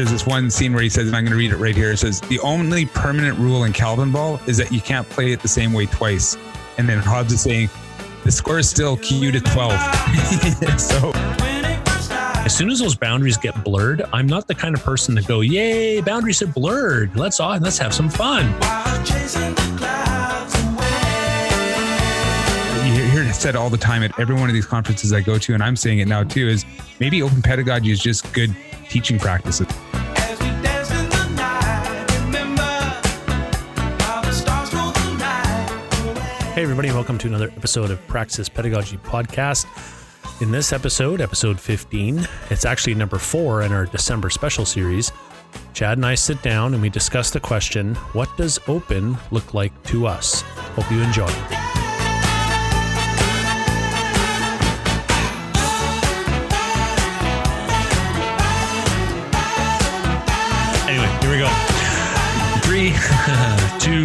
there's this one scene where he says, and I'm going to read it right here. It says, The only permanent rule in Calvin ball is that you can't play it the same way twice. And then Hobbes is saying, the score is still Q to 12. so As soon as those boundaries get blurred, I'm not the kind of person to go, "Yay, boundaries are blurred. Let's all let's have some fun." you hear hear it said all the time at every one of these conferences I go to, and I'm saying it now too, is maybe open pedagogy is just good teaching practices. Hey, everybody, welcome to another episode of Praxis Pedagogy Podcast. In this episode, episode 15, it's actually number four in our December special series. Chad and I sit down and we discuss the question What does open look like to us? Hope you enjoy. Anyway, here we go. Three, two,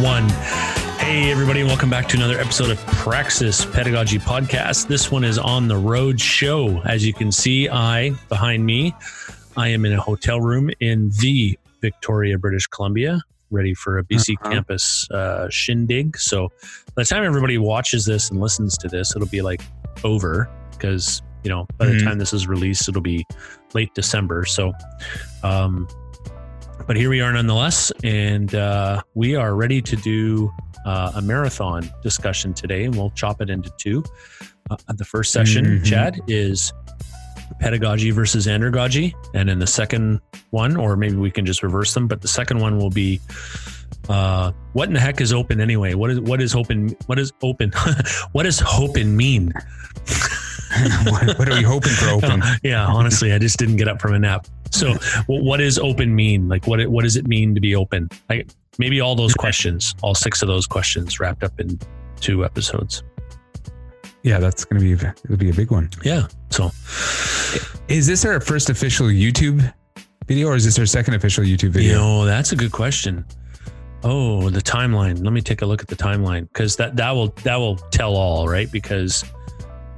one. Hey, everybody, and welcome back to another episode of Praxis Pedagogy Podcast. This one is on the road show. As you can see, I, behind me, I am in a hotel room in the Victoria, British Columbia, ready for a BC Uh-huh. campus uh, shindig. So by the time everybody watches this and listens to this, it'll be like over because, you know, by the Mhm. time this is released, it'll be late December. So, um, but here we are nonetheless, and uh, we are ready to do uh, a marathon discussion today, and we'll chop it into two. Uh, the first session, Mhm. Chad, is pedagogy versus andragogy, and in the second one, or maybe we can just reverse them, but the second one will be uh, what in the heck is open anyway? What is what is open? What is open? what does open mean? what, what are we hoping for open? yeah, honestly, I just didn't get up from a nap. So, wh- what does open mean? Like, what what does it mean to be open? Like, maybe all those questions, all six of those questions, wrapped up in two episodes. Yeah, that's going to be it'll be a big one. Yeah. So, Is this our first official YouTube video, or is this our second official YouTube you video? know, that's a good question. Oh, the timeline. Let me take a look at the timeline because that that will that will tell all, right? Because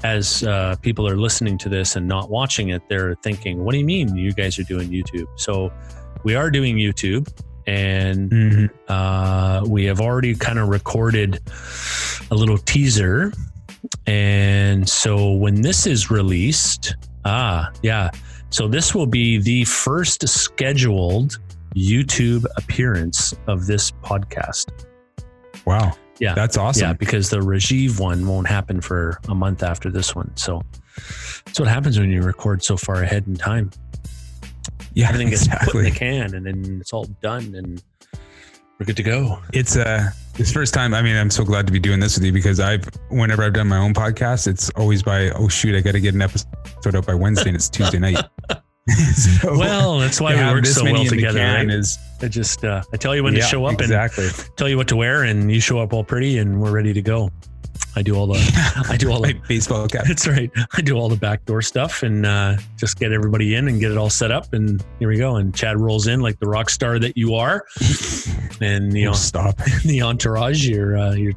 as uh, people are listening to this and not watching it, they're thinking, "What do you mean you guys are doing YouTube?" So, we are doing YouTube, and Mhm. uh, we have already kind of recorded a little teaser. And so when this is released, ah, yeah. So this will be the first scheduled YouTube appearance of this podcast. Wow. Yeah. That's awesome. Yeah, because the Rajiv one won't happen for a month after this one. So that's what happens when you record so far ahead in time. Yeah, Everything gets put in exactly. the can and then it's all done and we're good to go. It's uh this first time. I mean, I'm so glad to be doing this with you because I've whenever I've done my own podcast, it's always by oh shoot, I got to get an episode out by Wednesday, and it's Tuesday night. So, Well, that's why we work so well together. Right? is I just uh, I tell you when to show up exactly. and tell you what to wear, and you show up all pretty, and we're ready to go. I do all the I do all the baseball cap. that's right. I do all the backdoor stuff and uh, just get everybody in and get it all set up, and here we go. And Chad rolls in like the rock star that you are, and you know stop. the entourage, your uh, your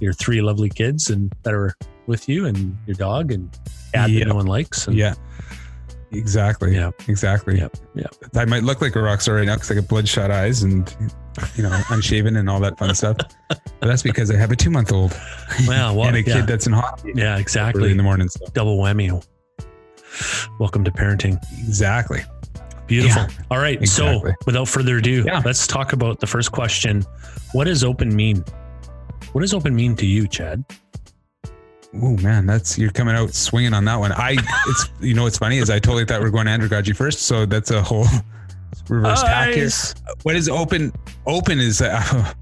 your three lovely kids and that are with you, and your dog and cat Yeah. that no one likes. And, Yeah. Exactly. Yeah. Exactly. Yep. Yep. I might look like a rock star right now because I got bloodshot eyes and you know unshaven and all that fun stuff. But that's because I have a two month old Well, well, and a yeah, kid that's in hockey yeah, exactly. in the morning. So Double whammy. Welcome to parenting. exactly. Beautiful. Yeah, All right. exactly. So, without further ado, Yeah. let's talk about the first question. What does open mean? What does open mean to you, Chad? Oh man, that's you're coming out swinging on that one. I it's you know what's funny is I totally thought we are going andragogy first, so that's a whole reverse pack here. What is open? Open is uh,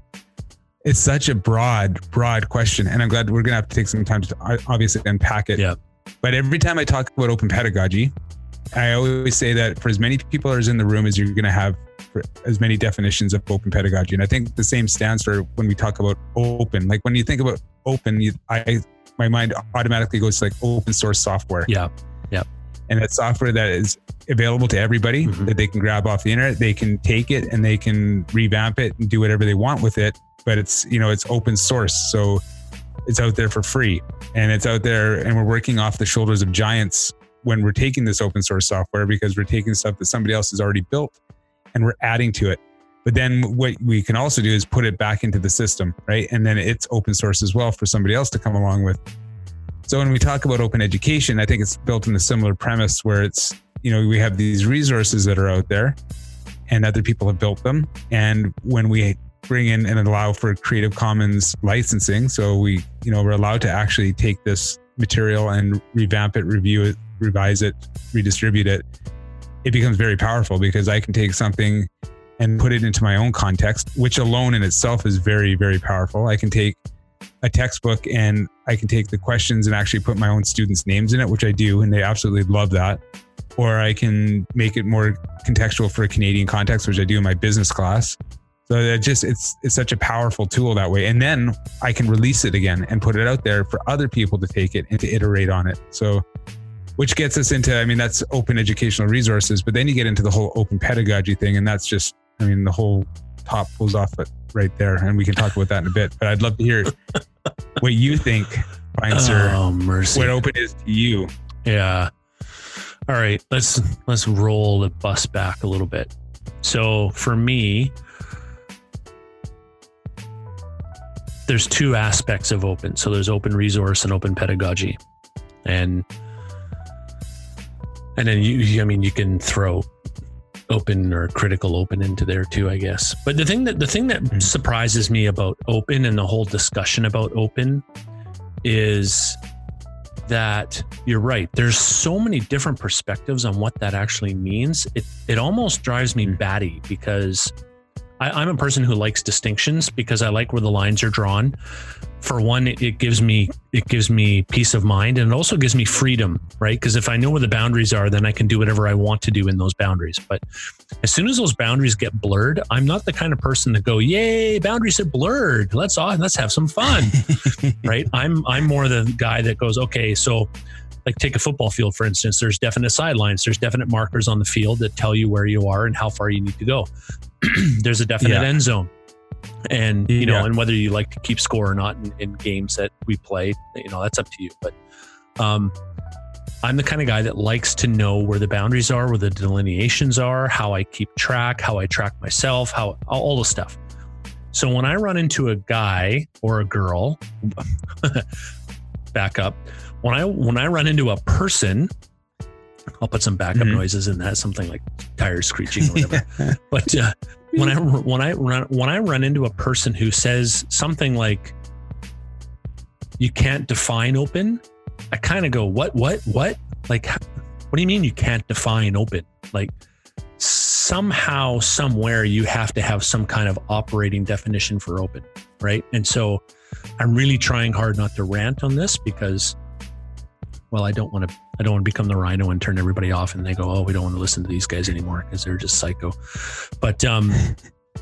it's such a broad, broad question, and I'm glad we're gonna have to take some time to obviously unpack it. Yeah. But every time I talk about open pedagogy, I always say that for as many people as in the room as you're gonna have for as many definitions of open pedagogy, and I think the same stands for when we talk about open. Like when you think about open, you, I my mind automatically goes to like open source software Yeah. Yeah. And that software that is available to everybody Mhm. that they can grab off the internet they can take it and they can revamp it and do whatever they want with it but it's you know it's open source so it's out there for free and it's out there and we're working off the shoulders of giants when we're taking this open source software because we're taking stuff that somebody else has already built and we're adding to it. But then what we can also do is put it back into the system, right? And then it's open source as well for somebody else to come along with. So when we talk about open education, I think it's built in a similar premise where it's, you know, we have these resources that are out there and other people have built them. And when we bring in and allow for Creative Commons licensing, so we, you know, we're allowed to actually take this material and revamp it, review it, revise it, redistribute it, it becomes very powerful because I can take something and put it into my own context, which alone in itself is very, very powerful. I can take a textbook and I can take the questions and actually put my own students' names in it, which I do, and they absolutely love that. Or I can make it more contextual for a Canadian context, which I do in my business class. So it just it's it's such a powerful tool that way. And then I can release it again and put it out there for other people to take it and to iterate on it. So which gets us into I mean that's open educational resources, but then you get into the whole open pedagogy thing and that's just I mean the whole top pulls off it right there and we can talk about that in a bit. But I'd love to hear what you think, Fine Sir. Oh mercy. What open is to you. Yeah. All right, let's let's roll the bus back a little bit. So for me, there's two aspects of open. So there's open resource and open pedagogy. And and then you I mean you can throw open or critical open into there too, I guess. But the thing that the thing that mm-hmm. surprises me about open and the whole discussion about open is that you're right. There's so many different perspectives on what that actually means. It it almost drives me mm. batty because I, am a person who likes distinctions because I like where the lines are drawn. For one, it, it gives me it gives me peace of mind, and it also gives me freedom, right? Because if I know where the boundaries are, then I can do whatever I want to do in those boundaries. But as soon as those boundaries get blurred, I'm not the kind of person to go, "Yay, boundaries are blurred. Let's all let's have some fun," right? I'm I'm more the guy that goes, "Okay, so." like take a football field for instance there's definite sidelines there's definite markers on the field that tell you where you are and how far you need to go there's a definite yeah. end zone and you know yeah. and whether you like to keep score or not in, in, games that we play you know that's up to you but um i'm the kind of guy that likes to know where the boundaries are where the delineations are how i keep track how i track myself how all the stuff so when i run into a guy or a girl back up when i when i run into a person I'll put some backup mm-hmm. noises in that, something like tires screeching or whatever. but uh, when I when I run when I run into a person who says something like, "You can't define open," I kind of go, "What? What? What? Like, what do you mean you can't define open? Like." somehow somewhere you have to have some kind of operating definition for open right and so i'm really trying hard not to rant on this because well, I don't want to, I don't want to become the rhino and turn everybody off and they go, oh, we don't want to listen to these guys anymore because they're just psycho. But um,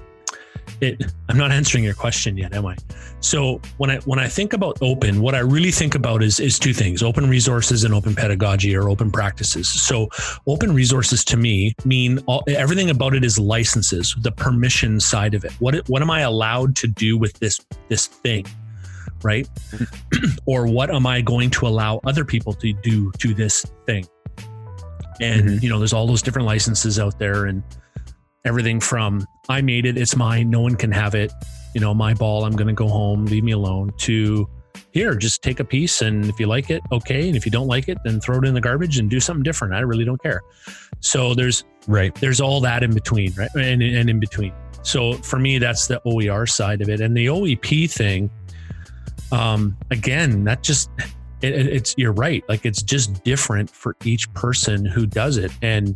it, I'm not answering your question yet, am I? So when I when I think about open, what I really think about is is two things: open resources and open pedagogy or open practices. So open resources to me mean all, everything about it is licenses, the permission side of it. What what am I allowed to do with this this thing? Right? or what am I going to allow other people to do to this thing? And, mm-hmm. you know, there's all those different licenses out there and everything from I made it, it's mine, no one can have it, you know, my ball, I'm going to go home, leave me alone, to here, just take a piece. And if you like it, okay. And if you don't like it, then throw it in the garbage and do something different. I really don't care. So there's, right. There's all that in between, right? And, and in between. So for me, that's the OER side of it. And the OEP thing, um, again, that just it, it's you're right. Like it's just different for each person who does it, and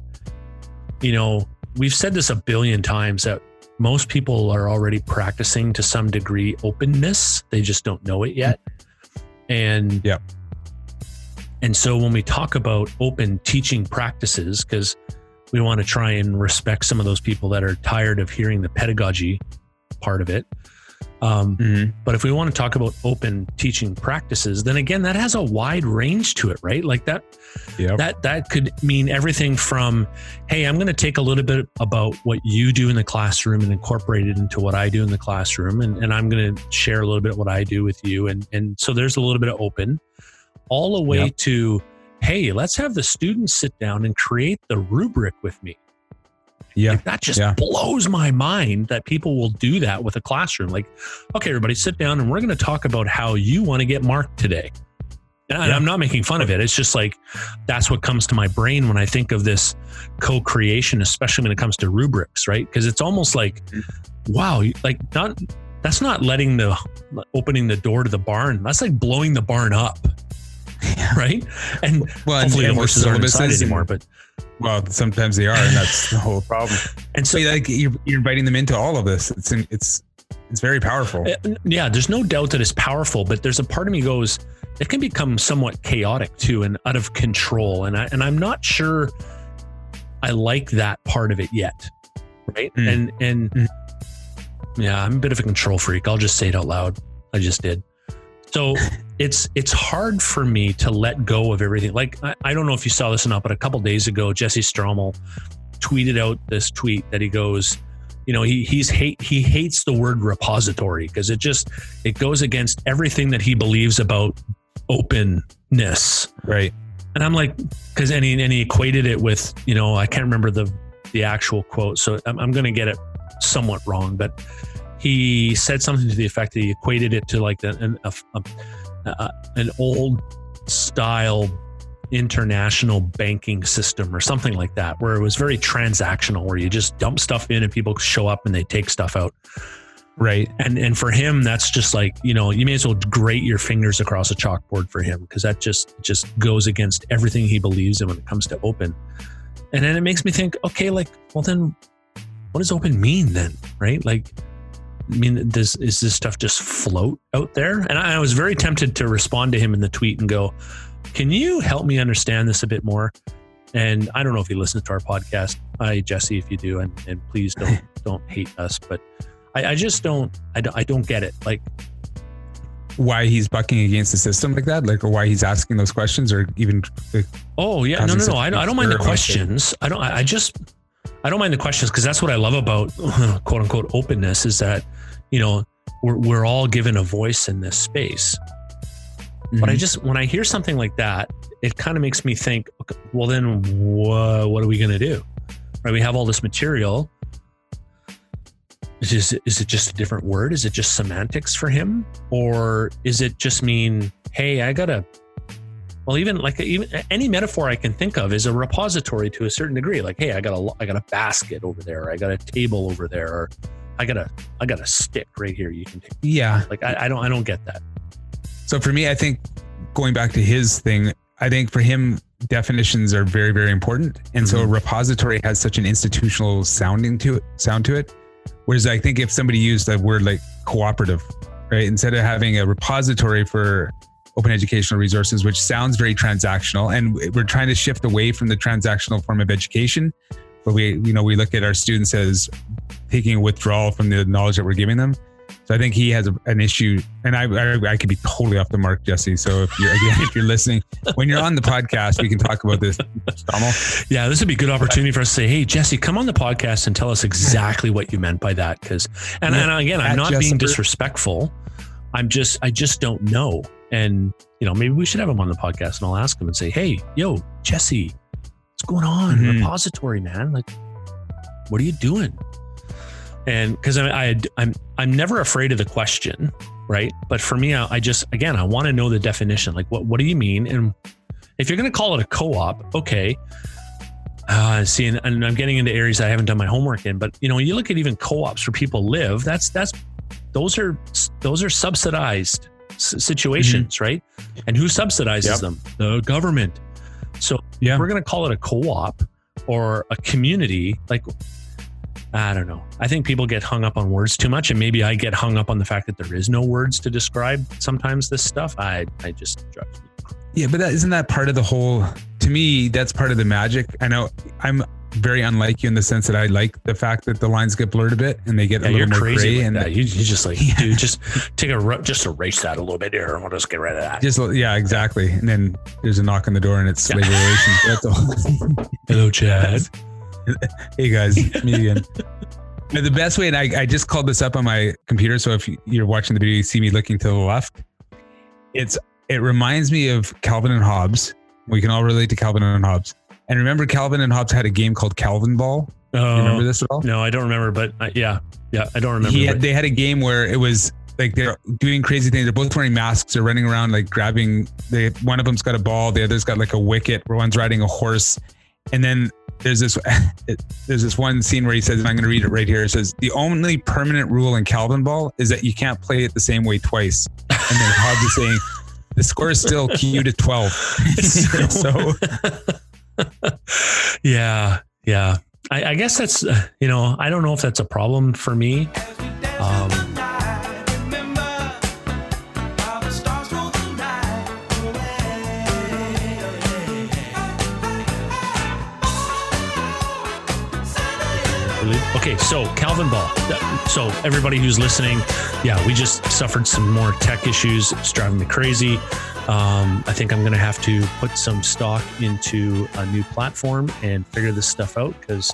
you know we've said this a billion times that most people are already practicing to some degree openness. They just don't know it yet, and yeah. And so when we talk about open teaching practices, because we want to try and respect some of those people that are tired of hearing the pedagogy part of it. Um, mm-hmm. But if we want to talk about open teaching practices, then again, that has a wide range to it, right? Like that, yep. that that could mean everything from, hey, I'm going to take a little bit about what you do in the classroom and incorporate it into what I do in the classroom, and, and I'm going to share a little bit what I do with you, and and so there's a little bit of open, all the way yep. to hey, let's have the students sit down and create the rubric with me. Yeah. Like, that just Yeah. blows my mind that people will do that with a classroom. Like, okay, everybody sit down and we're going to talk about how you want to get marked today. And Yeah. I'm not making fun of it. It's just like that's what comes to my brain when I think of this co creation, especially when it comes to rubrics, right? Because it's almost like, wow, like not that's not letting the opening the door to the barn. That's like blowing the barn up, right? And Well, and- hopefully the horses aren't and- anymore. But Well, sometimes they are, and that's the whole problem. and so So like you're, you're inviting them into all of this. It's it's it's very powerful. Uh, yeah, there's no doubt that it's powerful, but there's a part of me goes, it can become somewhat chaotic too and out of control. And I and I'm not sure I like that part of it yet. Right. Mm. And and Mm. yeah, I'm a bit of a control freak. I'll just say it out loud. I just did. So it's it's hard for me to let go of everything. Like I, I don't know if you saw this or not, but a couple days ago, Jesse Stommel tweeted out this tweet that he goes, you know, he he's hate he hates the word repository because it just it goes against everything that he believes about openness. right. And I'm like, because and he, and he equated it with, you know, I can't remember the the actual quote, so I'm, I'm going to get it somewhat wrong, but he said something to the effect that he equated it to like an a, a, a, an old style international banking system or something like that, where it was very transactional, where you just dump stuff in and people show up and they take stuff out. Right. and and for him that's just like you know you may as well grate your fingers across a chalkboard for him because that just just goes against everything he believes in when it comes to open. And then it makes me think okay like well then what does open mean then? Right? Like I mean, does is this stuff just float out there? And I, I was very tempted to respond to him in the tweet and go, "Can you help me understand this a bit more?" And I don't know if he listens to our podcast. Hi, Jesse, if you do, and, and please don't don't hate us, but I, I just don't I, don't I don't get it. Like Why he's bucking against the system like that, like, or why he's asking those questions, or even like, Oh yeah, no, no, no. I don't, I don't mind the questions. I don't. I I just, I don't mind the questions because that's what I love about quote unquote openness is that, you know, we're we're all given a voice in this space. But I Mhm. just when I hear something like that, it kind of makes me think, okay, well, then wha- what are we going to do? Right? We have all this material. Is it, is it just a different word? Is it just semantics for him, or is it just mean, hey, I gotta well even like even any metaphor i can think of is a repository to a certain degree like hey i got a i got a basket over there or i got a table over there or i got a i got a stick right here you can take yeah. like i, I don't i don't get that So for me, I think going back to his thing, I think for him, definitions are very, very important. And so a Mhm. repository has such an institutional sounding to it, sound to it. Whereas I think if somebody used a word like cooperative, right, instead of having a repository for open educational resources, which sounds very transactional, and we're trying to shift away from the transactional form of education. But we, you know, we look at our students as taking a withdrawal from the knowledge that we're giving them. So I think he has a, an issue, and I, I I could be totally off the mark, Jesse. So if you're again, if you're listening, when you're on the podcast, we can talk about this. Stommel. yeah this would be a good opportunity for us to say hey jesse come on the podcast and tell us exactly what you meant by that because and, Yeah. and again i'm not being disrespectful i'm just i just don't know and you know maybe we should have him on the podcast and i'll ask him and say hey yo jesse what's going on Mhm. repository man? Like what are you doing? And because I, I i'm i'm never afraid of the question right? But for me i, I just again i want to know the definition. Like what what do you mean? And if you're going to call it a co-op okay. Uh, see, and, and I'm getting into areas I haven't done my homework in, but you know, you look at even co-ops where people live. That's that's those are those are subsidized situations, mm-hmm. right? And who subsidizes Yep. them? The government. So Yeah. if we're going to call it a co-op or a community, like I don't know. I think people get hung up on words too much, and maybe I get hung up on the fact that there is no words to describe sometimes this stuff. I I just drives me Yeah, but that, isn't that part of the whole? To me, that's part of the magic. I know I'm very unlike you in the sense that I like the fact that the lines get blurred a bit and they get Yeah, a little more crazy gray and that. You, you just like, Yeah. dude, just take a just erase that a little bit here, and we'll just get rid of that. just yeah, exactly. And then there's a knock on the door and it's Yeah. labor relations. That's all. Hello, Chad. hey guys, me again. Now, the best way, and I, I just called this up on my computer. So if you're watching the video, you see me looking to the left. It's it reminds me of Calvin and Hobbes We can all relate to Calvin and Hobbes. And remember, Calvin and Hobbes had a game called Calvin Ball. Oh, You remember this at all? No, I don't remember, but uh, yeah, yeah, I don't remember. Had, they had a game where it was like they're doing crazy things. They're both wearing masks. They're running around like grabbing. They one of them's got a ball. The other's got like a wicket. One's riding a horse. And then there's this there's this one scene where he says, and I'm going to read it right here. It says the only permanent rule in Calvin ball is that you can't play it the same way twice. And then Hobbes is saying the score is still Q to 12. so yeah, yeah. I, I guess that's uh, you know I don't know if that's a problem for me. Um, Okay, so Calvin Ball. So everybody who's listening, yeah, we just suffered some more tech issues. It's driving me crazy. Um, I think I'm going to have to put some stock into a new platform and figure this stuff out because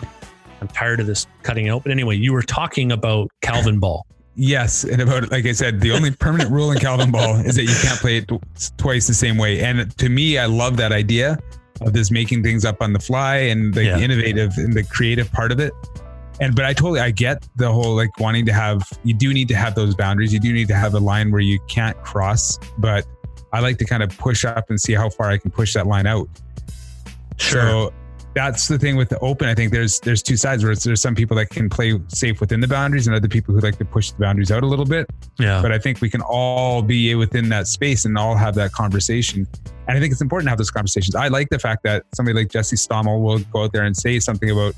I'm tired of this cutting out. But anyway, you were talking about Calvin Ball. Yes, and about like I said, the only permanent rule in Calvin Ball is that you can't play it twice the same way. And to me, I love that idea of this making things up on the fly and the Yeah. innovative and the creative part of it. And but I totally I get the whole like wanting to have you do need to have those boundaries. You do need to have a line where you can't cross, but I like to kind of push up and see how far I can push that line out. So that's the thing with the open. I think there's there's two sides where there's some people that can play safe within the boundaries and other people who like to push the boundaries out a little bit. yeah. But I think we can all be within that space and all have that conversation. And I think it's important to have those conversations. I like the fact that somebody like Jesse Stommel will go out there and say something about,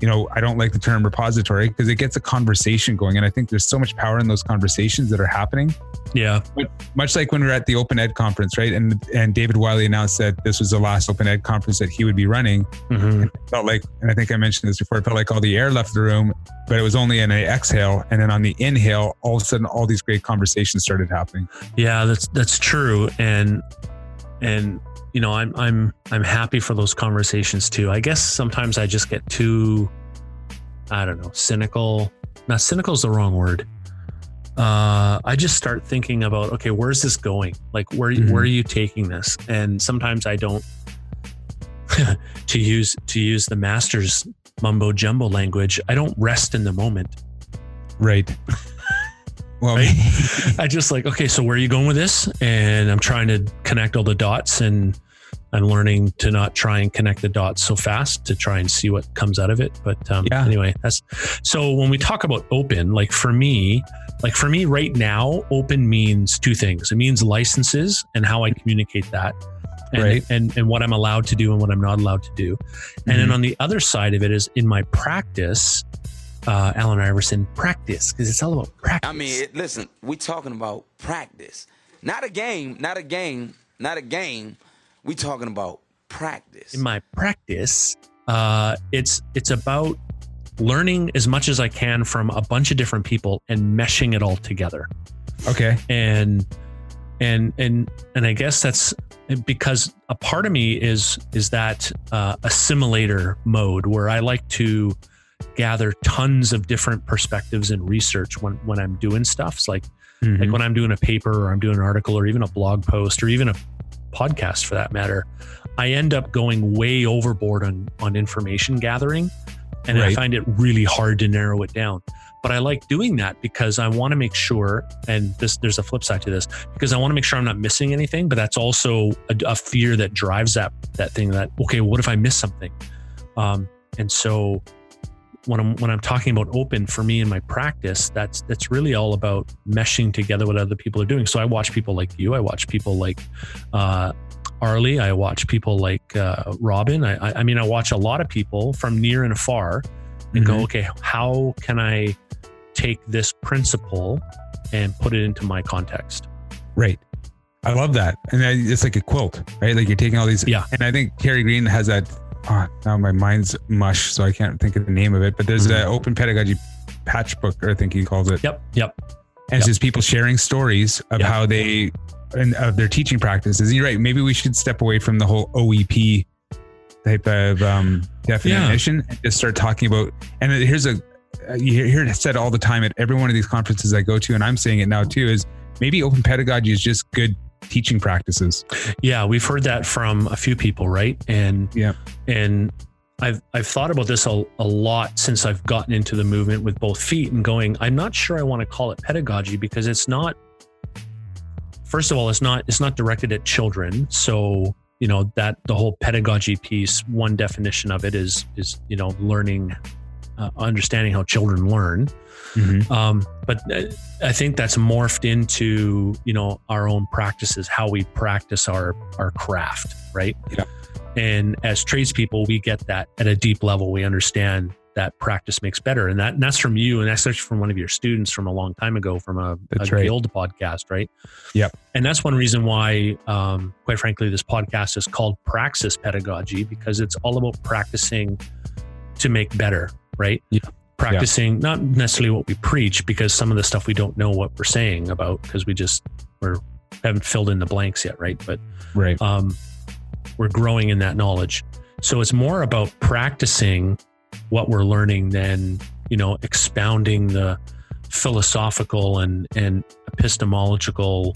you know, I don't like the term repository because it gets a conversation going. And I think there's so much power in those conversations that are happening yeah. much like when we were at the Open Ed conference, right? And and David Wiley announced that this was the last Open Ed conference that he would be running. hmm It felt like, and I think I mentioned this before, it felt like all the air left the room, but it was only an exhale. And then on the inhale, all of a sudden, all these great conversations started happening. Yeah, that's that's true, and and you know I'm I'm I'm happy for those conversations too. I guess sometimes I just get too, I don't know, cynical. Now, cynical is the wrong word. Uh, I just start thinking about okay, where's this going? Like, where Mhm. where are you taking this? And sometimes I don't. to use to use the master's mumbo jumbo language, I don't rest in the moment. Right. Well, Right. I just like, okay, so where are you going with this? And I'm trying to connect all the dots and I'm learning to not try and connect the dots so fast to try and see what comes out of it. But um, Yeah. anyway, that's so when we talk about open, like for me, like for me right now, open means two things. It means licenses and how I communicate that. And, Right. and and what I'm allowed to do and what I'm not allowed to do. And then Mhm. on the other side of it is in my practice, uh, Allen Iverson, practice, because it's all about practice. I mean, it, listen, we're talking about practice, not a game, not a game, not a game. We talking about practice. in my practice, uh, it's it's about learning as much as I can from a bunch of different people and meshing it all together. okay. And and and and I guess that's because a part of me is is that uh, assimilator mode where I like to gather tons of different perspectives and research when when I'm doing stuff. It's like like Mhm. when I'm doing a paper or I'm doing an article or even a blog post or even a podcast for that matter, I end up going way overboard on on information gathering and I find it really hard to narrow it down. But I like doing that because I want to make sure and this there's a flip side to this because I want to make sure I'm not missing anything, but that's also a, a fear that drives that that thing that okay, what if I miss something? Um, and so when I'm when I'm talking about open for me in my practice, that's that's really all about meshing together what other people are doing. So I watch people like you, I watch people like uh, Arlie, I watch people like uh, Robin. I, I mean, I watch a lot of people from near and far, and go, Mhm. okay, how can I take this principle and put it into my context? Right. I love that. And it's like a quilt, right? Like you're taking all these. Yeah. And I think Terry Greene has that. Oh, now my mind's mush, so I can't think of the name of it. But there's Mhm. an open pedagogy patch book, I think he calls it. Yep, yep, And it's Yep. just people sharing stories of Yep. how they and of their teaching practices. And you're right. Maybe we should step away from the whole OEP type of um, definition and just start talking about. And here's a you hear it said all the time at every one of these conferences I go to, and I'm saying it now too. Is maybe open pedagogy is just good teaching practices. Yeah, we've heard that from a few people, right? And Yeah. and I've I've thought about this a, a lot since I've gotten into the movement with both feet and going, I'm not sure I want to call it pedagogy because it's not first of all, it's not it's not directed at children. So, you know, that the whole pedagogy piece, one definition of it is is, you know, learning uh, understanding how children learn. Um, but uh, I think that's morphed into you know our own practices, how we practice our our craft, right? Yeah. And as tradespeople, we get that at a deep level. We understand that practice makes better, and that and that's from you, and that's actually from one of your students from a long time ago, from a, a right. guild podcast, right? Yep. And that's one reason why, um, quite frankly, this podcast is called Praxis Pedagogy because it's all about practicing to make better, right? Yeah practicing not necessarily what we preach because some of the stuff we don't know what we're saying about because we just we're haven't filled in the blanks yet right but Right. um we're growing in that knowledge so it's more about practicing what we're learning than you know expounding the philosophical and and epistemological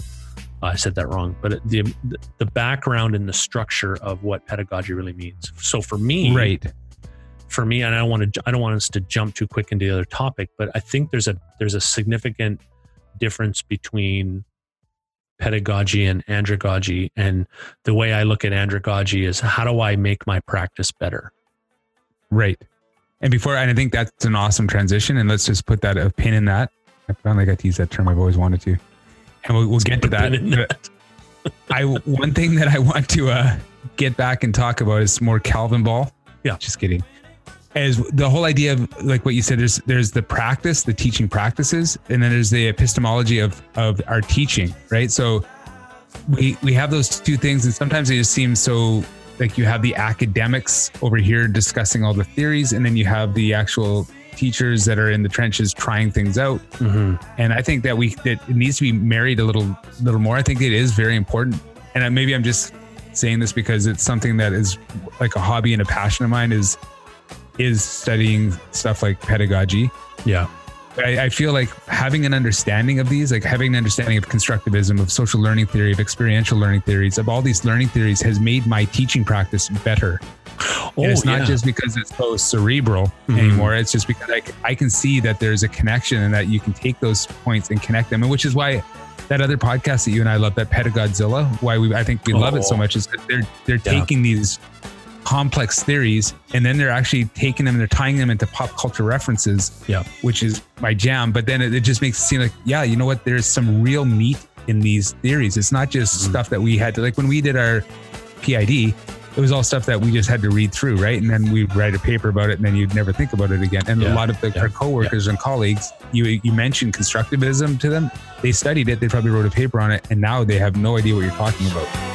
I said that wrong, but the the background and the structure of what pedagogy really means. So for me, Right. For me, and I don't want to I don't want us to jump too quick into the other topic, but I think there's a there's a significant difference between pedagogy and andragogy. And the way I look at andragogy is how do I make my practice better? Right. And before, and I think that's an awesome transition. And let's just put that a pin in that. I finally got to use that term I've always wanted to. And we'll, we'll get to Put a pin in that. I one thing that I want to uh, get back and talk about is more Calvin ball. Yeah. just kidding. As the whole idea of like what you said, there's there's the practice, the teaching practices, and then there's the epistemology of of our teaching, right? So we we have those two things, and sometimes they just seem so like you have the academics over here discussing all the theories, and then you have the actual teachers that are in the trenches trying things out Mm-hmm. and I think that we that it needs to be married a little little more. I think it is very important, and maybe I'm just saying this because it's something that is like a hobby and a passion of mine is is studying stuff like pedagogy. Yeah. I, I feel like having an understanding of these, like having an understanding of constructivism, of social learning theory, of experiential learning theories, of all these learning theories, has made my teaching practice better. Oh, and it's not yeah. just because it's so cerebral Mhm. anymore. It's just because I, I can see that there's a connection and that you can take those points and connect them. And which is why that other podcast that you and I love, that Pedagodzilla, why we I think we love it so Oh. much is that they're they're Yeah. taking these complex theories and then they're actually taking them and they're tying them into pop culture references. Yeah. Which is my jam. But then it, it just makes it seem like, yeah, you know what? There's some real meat in these theories. It's not just Mhm. stuff that we had to like when we did our PID, it was all stuff that we just had to read through, right? And then we'd write a paper about it, and then you'd never think about it again. And Yeah, a lot of the, yeah, our coworkers and colleagues, you you mentioned constructivism to them, they studied it, they probably wrote a paper on it, and now they have no idea what you're talking about.